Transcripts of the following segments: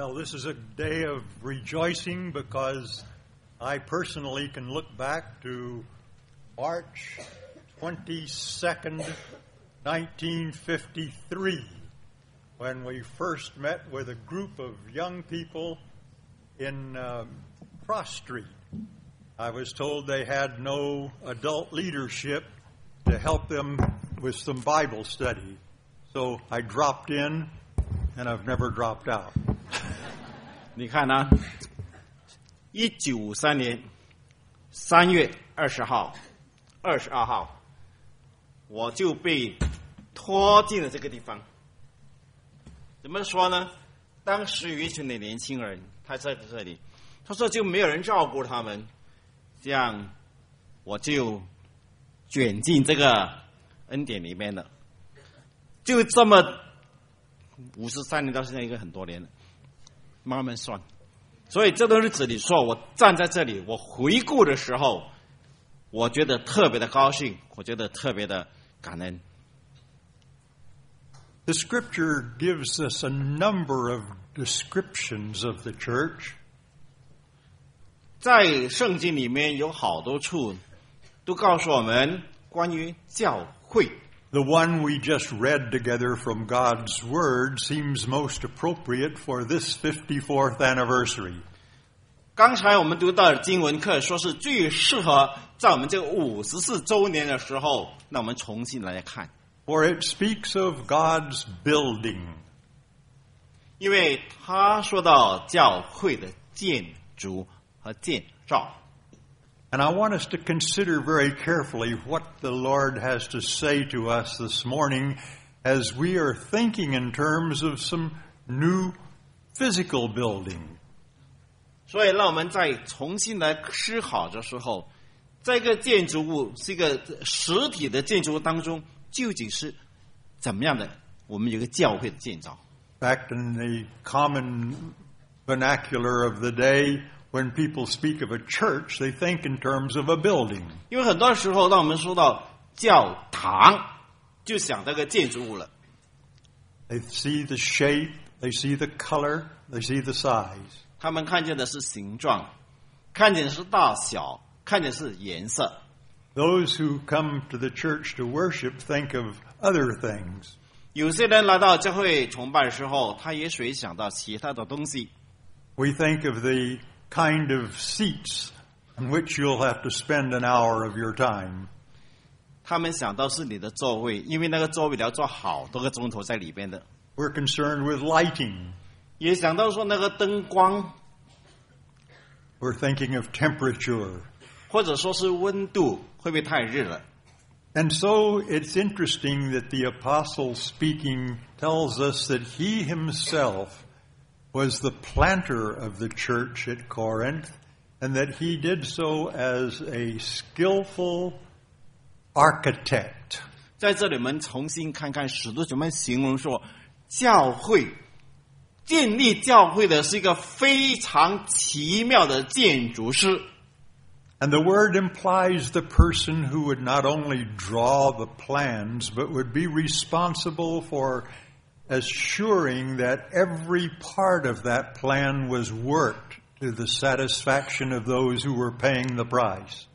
Well, this is a day of rejoicing because I personally can look back to March 22nd, 1953, when we first met with a group of young people in um, Cross Street. I was told they had no adult leadership to help them with some Bible study. So I dropped in, and I've never dropped out. 你看呢、一九五三年三月二十号、二十二号，我就被拖进了这个地方。怎么说呢？当时有一群的年轻人，他在这里，他说就没有人照顾他们，这样我就卷进这个恩典里面了。就这么五十三年到现在，应该很多年了。慢慢算。所以这段日子里说，我站在这里，我回顾的时候，我觉得特别的高兴，我觉得特别的感恩。The scripture gives us a number of descriptions of the church. 在圣经里面有好多处都告诉我们关于教会。The one we just read together from God's Word seems most appropriate for this 54th anniversary. 刚才我们读到的经文课说是最适合在我们这个五十四周年的时候，那我们重新来看， For it speaks of God's building. 因为他说到教会的建筑和建造。 And I want us to consider very carefully what the Lord has to say to us this morning as we are thinking in terms of some new physical building. 所以，让我们再重新来思考的时候，这个建筑物是一个实体的建筑物当中，究竟是怎么样的？我们有一个教会的建造。 In fact, in the common vernacular of the day, when people speak of a church, they think in terms of a building. 因为很多时候，当我们说到教堂，就想到个建筑物了。 They see the shape, they see the color, they see the size. 他们看见的是形状，看见的是大小，看见的是颜色。 Those who come to the church to worship think of other things. 有些人来到教会崇拜的时候，他也许想到其他的东西。 We think of the kind of seats on which you'll have to spend an hour of your time. 他们想到是你的座位，因为那个座位你要坐好多个钟头在里边的。 We're concerned with lighting. 也想到说那个灯光， We're thinking of temperature. 或者说是温度，会不会太热了？ And so it's interesting that the apostle speaking tells us that he himself was the planter of the church at Corinth and that he did so as a skillful architect. 在这里，我们重新看看使徒怎么形容说，教会建立教会的是一个非常奇妙的建筑师。 And the word implies the person who would not only draw the plans, but would be responsible for assuring that every part of that plan was worked to the satisfaction of those who were paying the price.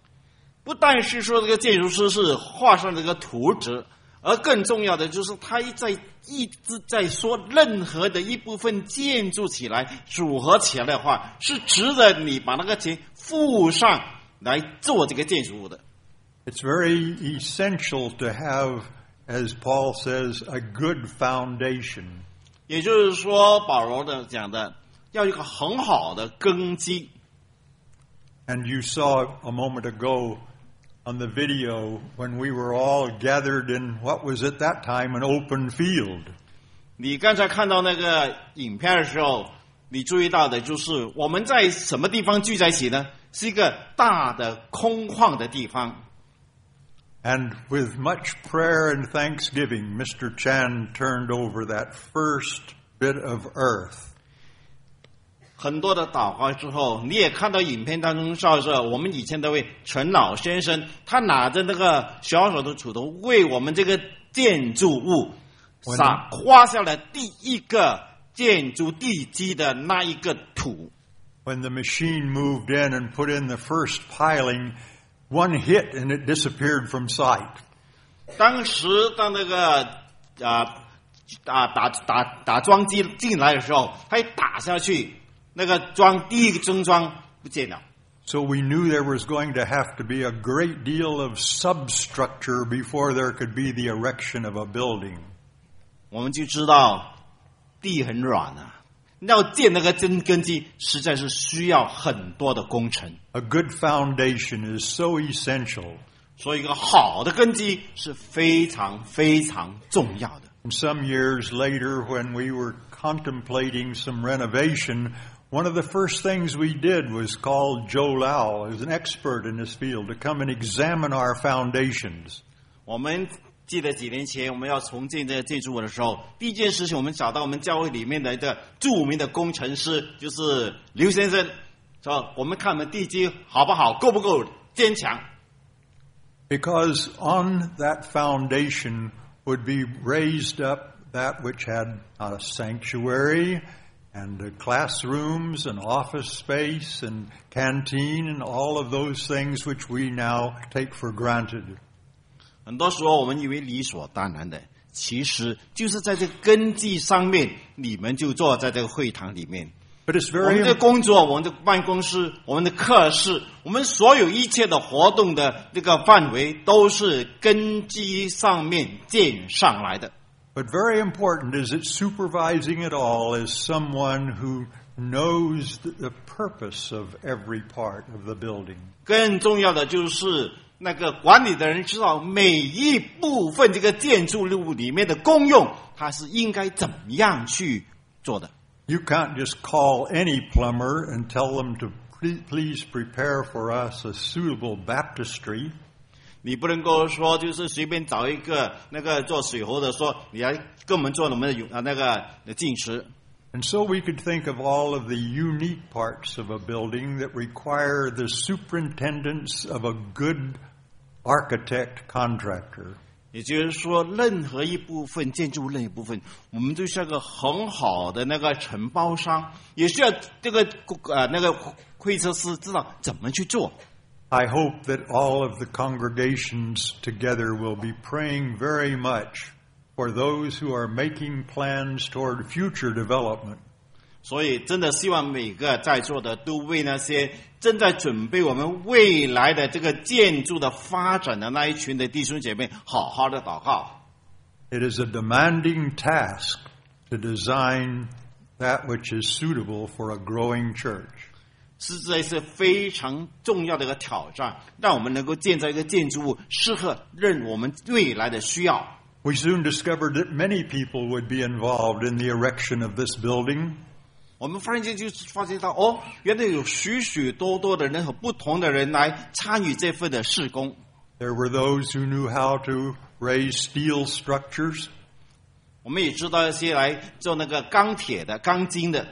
不但是说这个建筑师是画上这个图纸，而更重要的就是他一在一直在说，任何的一部分建筑起来组合起来的话，是值得你把那个钱付上来做这个建筑物的。 It's very essential to have, as Paul says, a good foundation. 也就是说，保罗的讲的要有一个很好的根基。 And you saw a moment ago on the video when we were all gathered in what was at that time an open field. 你刚才看到那个影片的时候，你注意到的就是我们在什么地方聚在一起呢？是一个大的空旷的地方。 And with much prayer and thanksgiving, Mr. Chan turned over that first bit of earth. 很多的祷告之后，你也看到影片当中照着我们以前的位陈老先生，他拿着那个小小的锄头，为我们这个建筑物撒花下了第一个 建筑地基的那一个土。 When the machine moved in and put in the first piling, one hit and it disappeared from sight. 当时当那个啊打打打打桩机进来的时候，他一打下去，那个桩第一个中桩不见了。 So we knew there was going to have to be a great deal of substructure before there could be the erection of a building. 我们就知道地很软啊， 要建那个真根基，实在是需要很多的工程。 A good foundation is so essential. 所以，一个好的根基是非常非常重要的。 And some years later, when we were contemplating some renovation, one of the first things we did was call Joe Lau, who's an expert in this field, to come and examine our foundations. 我们 记得几年前我们要重建这个建筑物的时候，第一件事情我们找到我们教会里面的一个着名的工程师，就是刘先生，说我们看我们地基好不好，够不够坚强。 Because on that foundation would be raised up that which had a sanctuary and uh, classrooms and office space and canteen and all of those things which we now take for granted. 很多时候我们以为理所当然的，其实就是在这个根基上面，你们就坐在这个会堂里面。But it's 我们的工作、我们的办公室、我们的课室、我们所有一切的活动的这个范围，都是根基上面建上来的。But very important is that supervising it all is someone who knows the purpose of every part of the building. 更重要的就是那个管理的人知道每一部分这个建筑物里面的功用，它是应该怎么样去做的。You can't just call any plumber and tell them to ple- please prepare for us a suitable baptistry. 你不能够说就是随便找一个那个做水喉的说你来跟我们做我们的永啊那个进食，And so we could think of all of the unique parts of a building that require the superintendence of a good architect contractor. 也就是说，任何一部分建筑物任何一部分，我们都需要个很好的那个承包商，也需要这个呃那个会测师知道怎么去做。 I hope that all of the congregations together will be praying very much for those who are making plans toward future development. 所以，真的希望每个在座的都为那些正在准备我们未来的这个建筑的发展的那一群的弟兄姐妹，好好的祷告。It is a demanding task to design that which is suitable for a growing church. 是这是非常重要的一个挑战，让我们能够建造一个建筑物，适合任我们未来的需要。We soon discovered that many people would be involved in the erection of this building. 我们忽然间就发现到，哦，原来有许许多多的人和不同的人来参与这份的施工。 There were those who knew how to raise steel structures, 我们也知道一些来做那个钢铁的、钢筋的，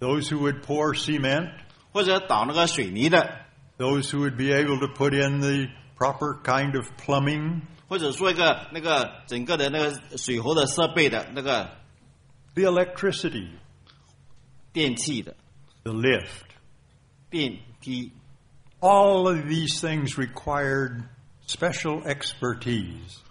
those who would pour cement, 或者倒那个水泥的， those who would be able to put in the proper kind of plumbing, 或者说一个那个整个的那个水喉的设备的那个 the electricity, 电器的 the lift. 电梯。 All of these things required special expertise.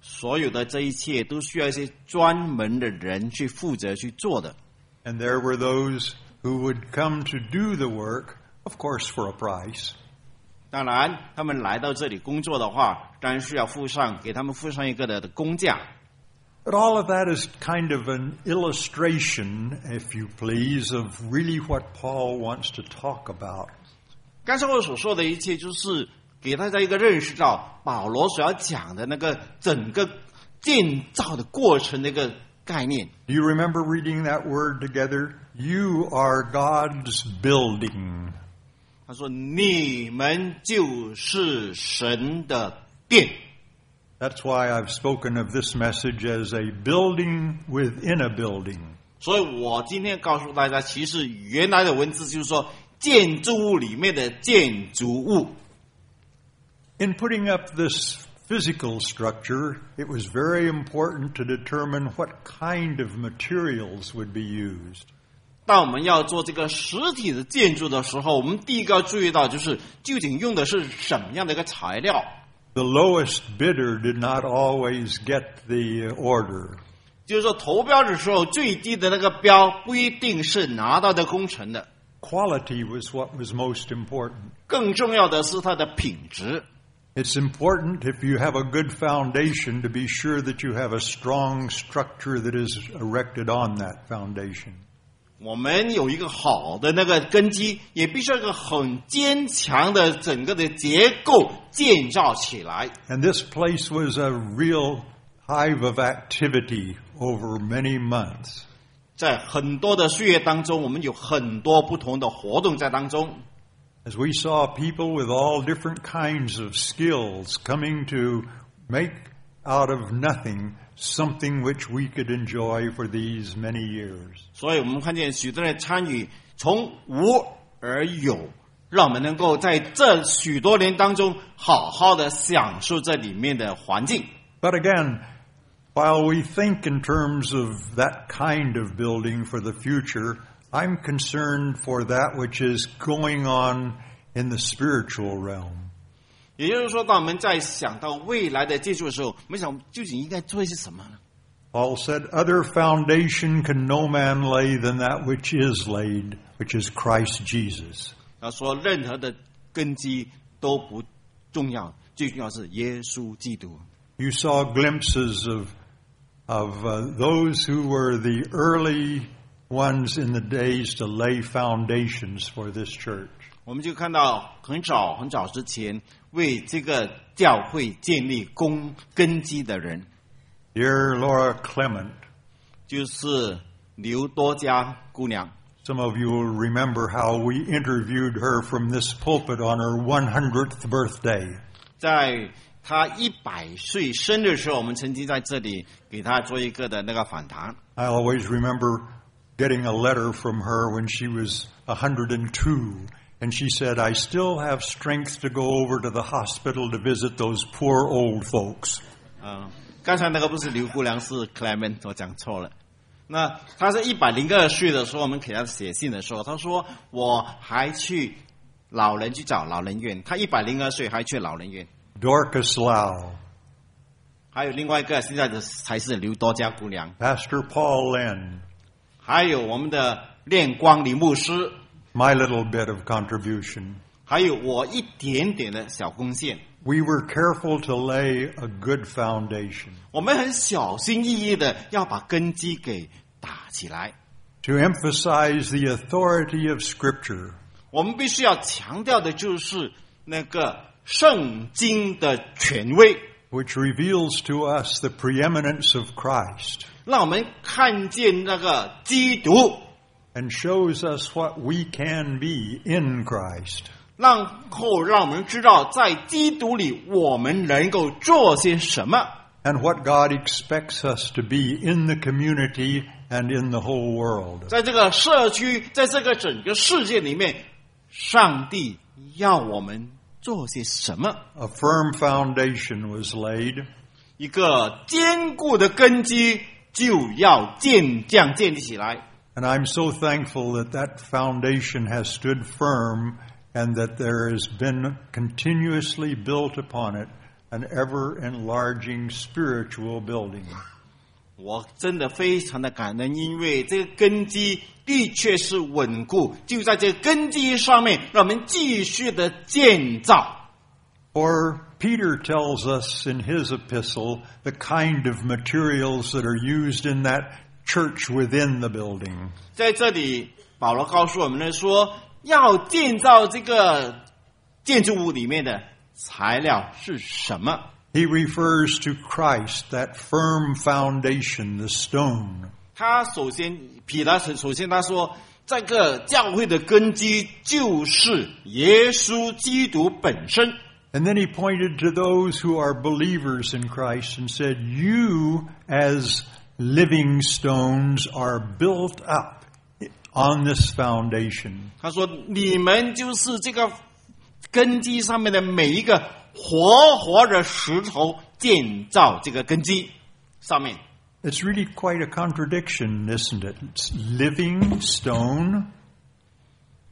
所有的这一切都需要一些专门的人去负责去做的。 And there were those who would come to do the work, of course, for a price. 当然，他们来到这里工作的话，当然是要付上给他们付上一个的的工价。But all of that is kind of an illustration, if you please, of really what Paul wants to talk about. 刚才我所说的一切，就是给大家一个认识到保罗所要讲的那个整个建造的过程那个概念。Do you remember reading that word together? You are God's building. 他说：“你们就是神的殿。 That's why I've spoken of this message as a building within a building. ”所以我今天告诉大家，其实原来的文字就是说建筑物里面的建筑物。 In putting up this physical structure, it was very important to determine what kind of materials would be used. 当我们要做这个实体的建筑的时候，我们第一个要注意到就是究竟用的是什么样的一个材料。The lowest bidder did not always get the order. 就是说，投标的时候最低的那个标不一定是拿到的工程的，Quality was what was most important. 更重要的是它的品质。It's important if you have a good foundation to be sure that you have a strong structure that is erected on that foundation. 我们有一个好的那个根基，也必须要一个很坚强的整个的结构建造起来。And this place was a real hive of activity over many months. 在很多的岁月当中，我们有很多不同的活动在当中。As we saw people with all different kinds of skills coming to make out of nothing something which we could enjoy for these many years. 所以我们看见许多人参与，从无而有，让我们能够在这许多年当中好好的享受这里面的环境。 But again, while we think in terms of that kind of building for the future, I'm concerned for that which is going on in the spiritual realm. 也就是说，当我们在想到未来的建筑的时候，我们想究竟应该做一些什么呢？ Paul said, Other foundation can no man lay than that which is laid, which is Christ Jesus. 他说，任何的根基都不重要，最重要是耶稣基督。 You saw glimpses of, of uh, those who were the early ones in the days to lay foundations for this church. 我们就看到很早很早之前 为这个教会建立根根基的人，Dear Laura Clement, 就是刘多佳姑娘。some of you will remember how we interviewed her from this pulpit on her 100th birthday. 在她一百岁生日的时候，我们曾经在这里给她做一个的那个访谈。I always remember getting a letter from her when she was 102, and she said, I still have strength to go over to the hospital to visit those poor old folks. 啊，刚才那个不是刘姑娘，是 Clement，我讲错了。那她是一百零二岁的时候，我们给她写信的时候，她说我还去老人去找老人院。她一百零二岁还去老人院。 Dorcas Lau, 还有另外一个，现在的才是刘多佳姑娘， Pastor Paul Lynn, 还有我们的炼光李牧师， my little bit of contribution. 还有我一点点的小贡献。 We were careful to lay a good foundation, 我们很小心翼翼的要把根基给打起来。 to emphasize the authority of Scripture, 我们必须要强调的就是那个圣经的权威， which reveals to us the preeminence of Christ 让我们看见那个基督， and shows us what we can be in Christ. 然后让我们知道在基督里我们能够做些什么。and what God expects us to be in the community and in the whole world. 在这个社区，在这个整个世界里面，上帝要我们做些什么？A firm foundation was laid, 一个坚固的根基就要建这样建立起来。and I'm so thankful that that foundation has stood firm and that there has been continuously built upon it an ever enlarging spiritual building. 我真的非常的感恩，因为这个根基的确是稳固，就在这个根基上面，让我们继续的建造。 For Peter tells us in his epistle the kind of materials that are used in that church within the building. 在这里，保罗告诉我们呢说，要建造这个建筑物里面的材料是什么？ He refers to Christ, that firm foundation, the stone. 他首先，彼得首先他说，这个教会的根基就是耶稣基督本身。 And then he pointed to those who are believers in Christ and said, You, as living stones, are built up on this foundation. 他说：“你们就是这个 根基上面的每一个活活的石头建造这个根基上面。 It's really quite a contradiction, isn't it? It's living stone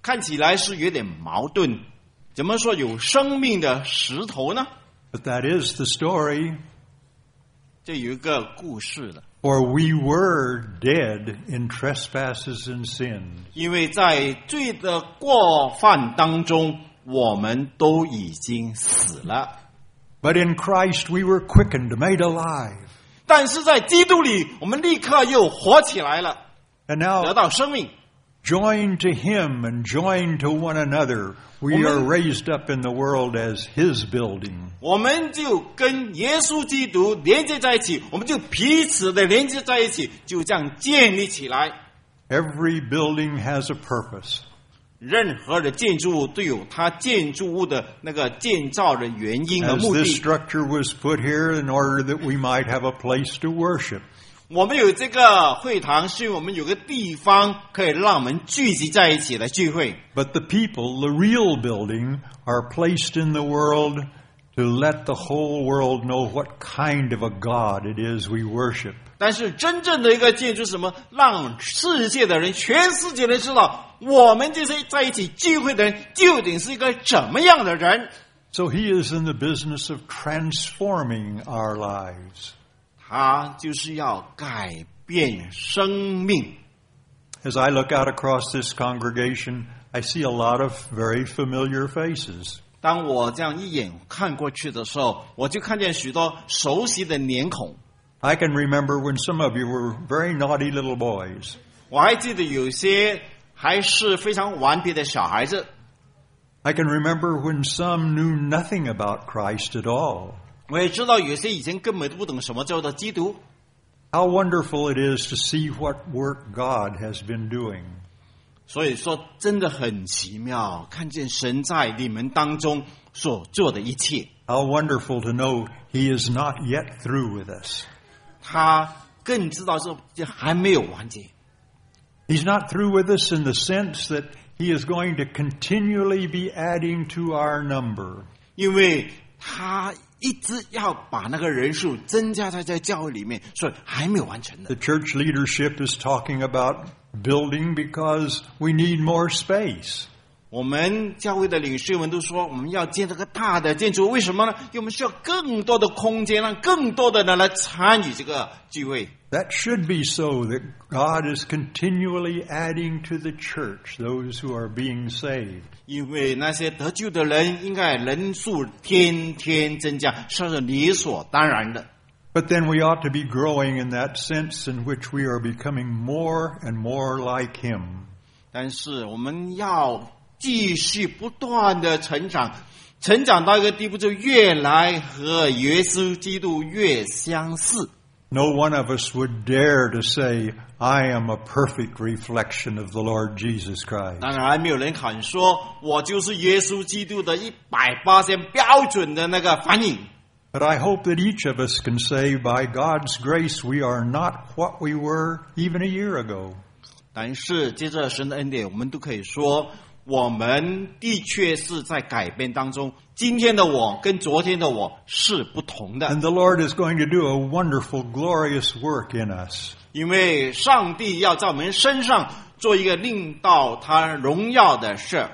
看起来是有点矛盾。怎么说有生命的石头呢？ But that is the story. 这有一个故事的，For we were dead in trespasses and sins. 因为在罪的过犯当中，我们都已经死了。But in Christ we were quickened, made alive. 但是在基督里，我们立刻又活起来了得到生命。joined to Him and joined to one another, we Amen. are raised up in the world as His building. 我们就跟耶稣基督连接在一起，我们就彼此的连接在一起，就这样建立起来。 Every building has a purpose. 任何的建筑物都有它建筑物的那个建造的原因和 As 目 this 的。 structure was put here in order that we might have a place to worship. 我们有这个会堂，是因为我们有个地方可以让我们聚集在一起来聚会。 But the people, the real building, are placed in the world to let the whole world know what kind of a God it is we worship. 但是真正的一个建筑是什么？让世界的人、全世界人知道，我们这些在一起聚会的人究竟是一个怎么样的人。 So he is in the business of transforming our lives. 他就是要改变生命。 As I look out across this congregation, I see a lot of very familiar faces. 当我这样一眼看过去的时候，我就看见许多熟悉的脸孔。 I can remember when some of you were very naughty little boys. 我还记得有些还是非常顽皮的小孩子。 I can remember when some knew nothing about Christ at all. 我也知道有些以前根本都不懂什么叫做基督。How wonderful it is to see what work God has been doing. 所以说，真的很奇妙，看见神在你们当中所做的一切。How wonderful to know He is not yet through with us. 他更知道说，这还没有完结。He's not through with us in the sense that He is going to continually be adding to our number. 因为他一直要把那个人数增加在这教会里面，所以还没有完成的 The。church leadership is talking about building because we need more space. 我们教会的领袖们都说，我们要建这个大的建筑，为什么呢？因为我们需要更多的空间，让更多的人来参与这个聚会。That should be so that God is continually adding to the church those who are being saved. 因为那些得救的人，应该人数天天增加，这是理所当然的。But then we ought to be growing in that sense in which we are becoming more and more like Him. 但是我们要继续不断的成长，成长到一个地步，就越来和耶稣基督越相似。 No one of us would dare to say, I am a perfect reflection of the Lord Jesus Christ. 当然，没有人敢说我就是耶稣基督的一百八千标准的那个反应。 But I hope that each of us can say, by God's grace, we are not what we were even a year ago. 但是，接着神的恩典，我们都可以说， 我们的确是在改变当中。今天的我跟昨天的我是不同的，And the Lord is going to do a wonderful, glorious work in us. 因为上帝要在我们身上做一个令到他荣耀的事。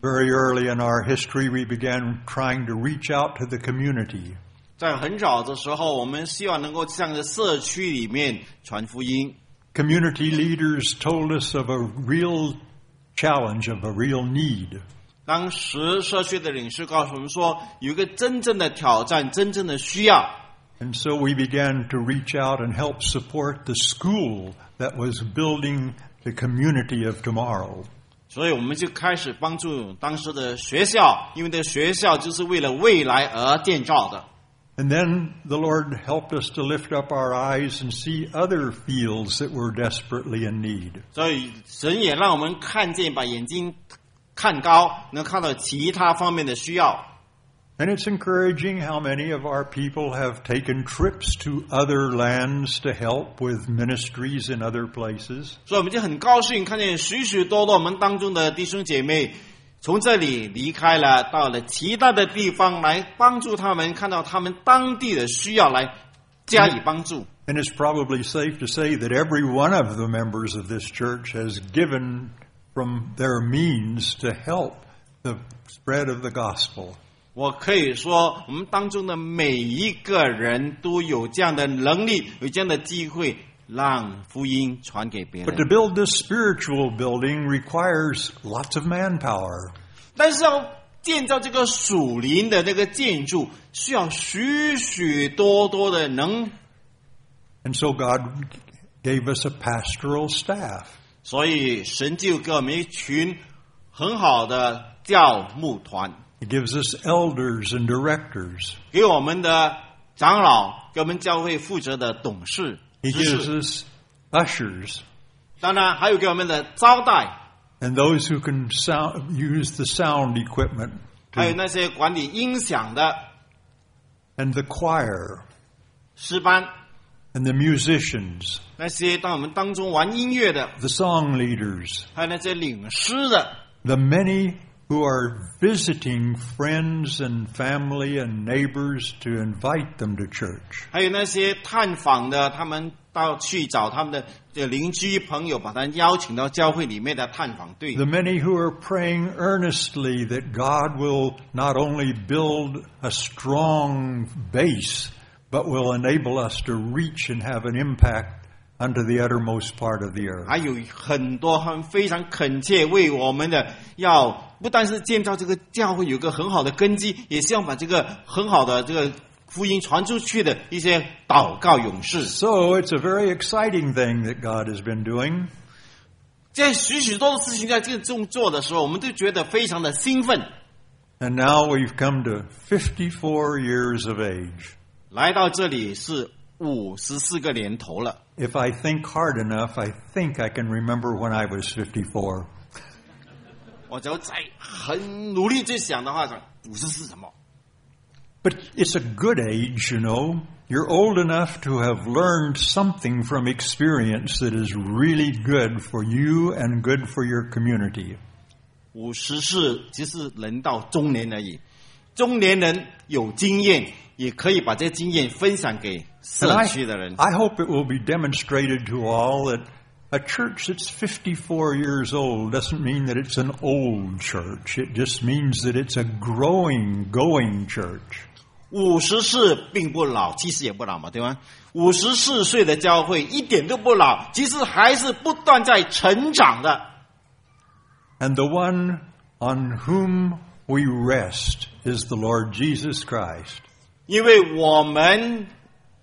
Very early in our history, we began trying to reach out to the community. 在很早的时候，我们希望能够向着社区里面传福音。Community leaders told us of a real challenge, of a real need. 当时社区的领事告诉我们说，有一个真正的挑战，真正的需要。And so we began to reach out and help support the school that was building the community of tomorrow. 所以我们就开始帮助当时的学校，因为这个学校就是为了未来而建造的。And then the Lord helped us to lift up our eyes and see other fields that were desperately in need. 所以神也让我们看见，把眼睛看高，能看到其他方面的需要。 And it's encouraging how many of our people have taken trips to other lands to help with ministries in other places. 所以我们就很高兴看见许许多多我们当中的弟兄姐妹 从这里离开了，到了其他的地方来帮助他们，看到他们当地的需要来加以帮助。And it's probably safe to say that every one of the members of this church has given from their means to help the spread of the gospel. 我可以说，我们当中的每一个人都有这样的能力，有这样的机会，But to 人。 build this spiritual building requires lots of manpower. 但是要建造这个属灵的那个建筑，需要许许多多的能， And so God gave us a pastoral staff. 所以神就给我们一群很好的教牧团， He gives us elders and directors. 给我们的长老，给我们教会负责的董事、 He 执 gives 事， us ushers 当然还有给我们的招待， and those who can sound, use the sound equipment 还有那些管理音响的 and the choir 诗班， and the musicians, 那些到我们当中玩音乐的， the song leaders, 还有那些领诗的， the many who are visiting friends and family and neighbors to invite them to church. 还有那些探访的，他们到去找他们的这邻居朋友，把他邀请到教会里面的探访队 The。many who are praying earnestly that God will not only build a strong base, but will enable us to reach and have an impact unto the uttermost part of the earth. 还有很多他们非常恳切为我们的，要不但是建造这个教会有个很好的根基，也希望把这个很好的这个福音传出去的一些祷告勇士。 So it's a very exciting thing that God has been doing. 这许许多多事情在这种做的时候，我们都觉得非常的兴奋。 And now we've come to 54 years of age. 来到这里是 五十四个年头了。If I think hard enough, I think I can remember when I was fifty-four. 我只要再很努力去想的话，五十是什么？But it's a good age, you know. You're old enough to have learned something from experience that is really good for you and good for your community. 五十是只是人到中年而已。中年人有经验，也可以把这经验分享给 I, 区的人。 I hope it will be demonstrated to all that a church that's 54 years old doesn't mean that it's an old church. It just means that it's a growing, going church. 五十是并不老，其实也不老嘛，对吗？五十四岁的教会一点都不老，其实还是不断在成长的。 And the one on whom we rest is the Lord Jesus Christ. 因为我们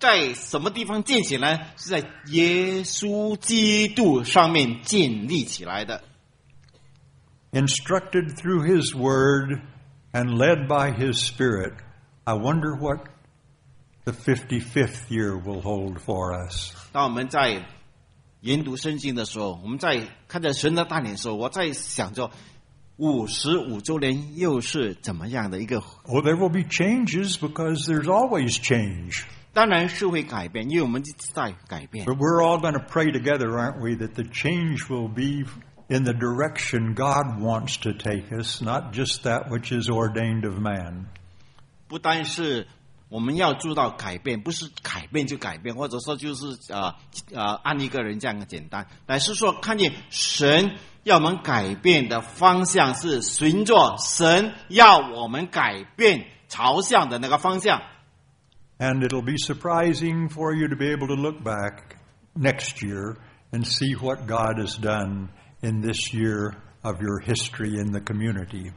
在什么地方建起来，是在耶稣基督上面建立起来的。 Instructed through His Word and led by His Spirit, I wonder what the 55th year will hold for us. 当我们在研读圣经的时候，我们在看着神的大脸的时候，我在想着五十五周年又是怎么样的一个？ Oh, there will be changes because there's always change. 当然是会改变，因为我们一直在改变。But we're all going to pray together, aren't we, that the change will be in the direction God wants to take us, not just that which is ordained of man. 不单是我们要做到改变，不是改变就改变，或者说就是呃呃按一个人这样的简单，乃是说看见神要我们改变的方向是循着神要我们改变朝向的那个方向。And it'll be surprising for you to be able to look back next year and see what God has done in this year of your history in the community.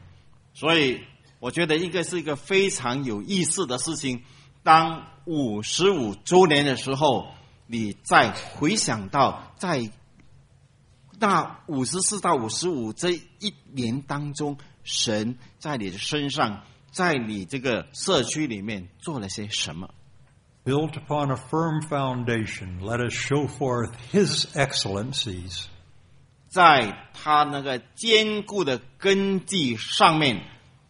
所以我觉得应该是一个非常有意思的事情。当五十五周年的时候，你再回想到在那五十四到五十五这一年当中，神在你的身上，在你这个社区里面做了些什么？Built upon a firm foundation, let us show forth His excellencies. 在他那个坚固的根基上面，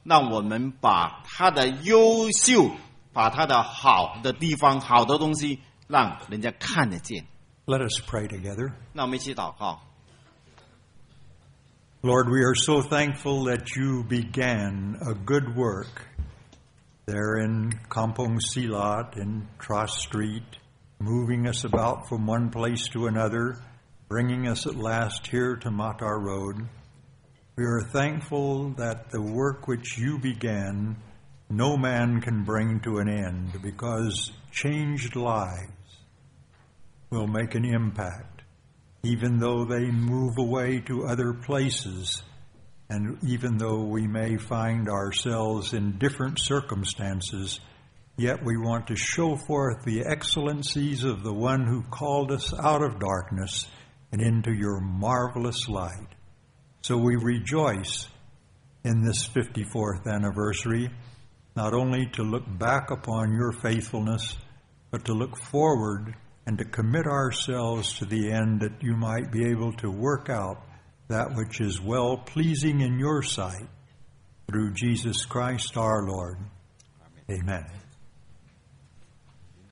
让我们把他的优秀，把他的好的地方、好的东西，让人家看得见。 Let us pray together. 那我们一起祷告， Lord, we are so thankful that you began a good work there in Kampong Silat in Cross Street, moving us about from one place to another, bringing us at last here to Mattar Road. We are thankful that the work which you began, no man can bring to an end because changed lives will make an impact, even though they move away to other places, and even though we may find ourselves in different circumstances, yet we want to show forth the excellencies of the one who called us out of darkness and into your marvelous light. So we rejoice in this 54th anniversary, not only to look back upon your faithfulness, but to look forward and to commit ourselves to the end that you might be able to work out that which is well pleasing in your sight through Jesus Christ our Lord. Amen.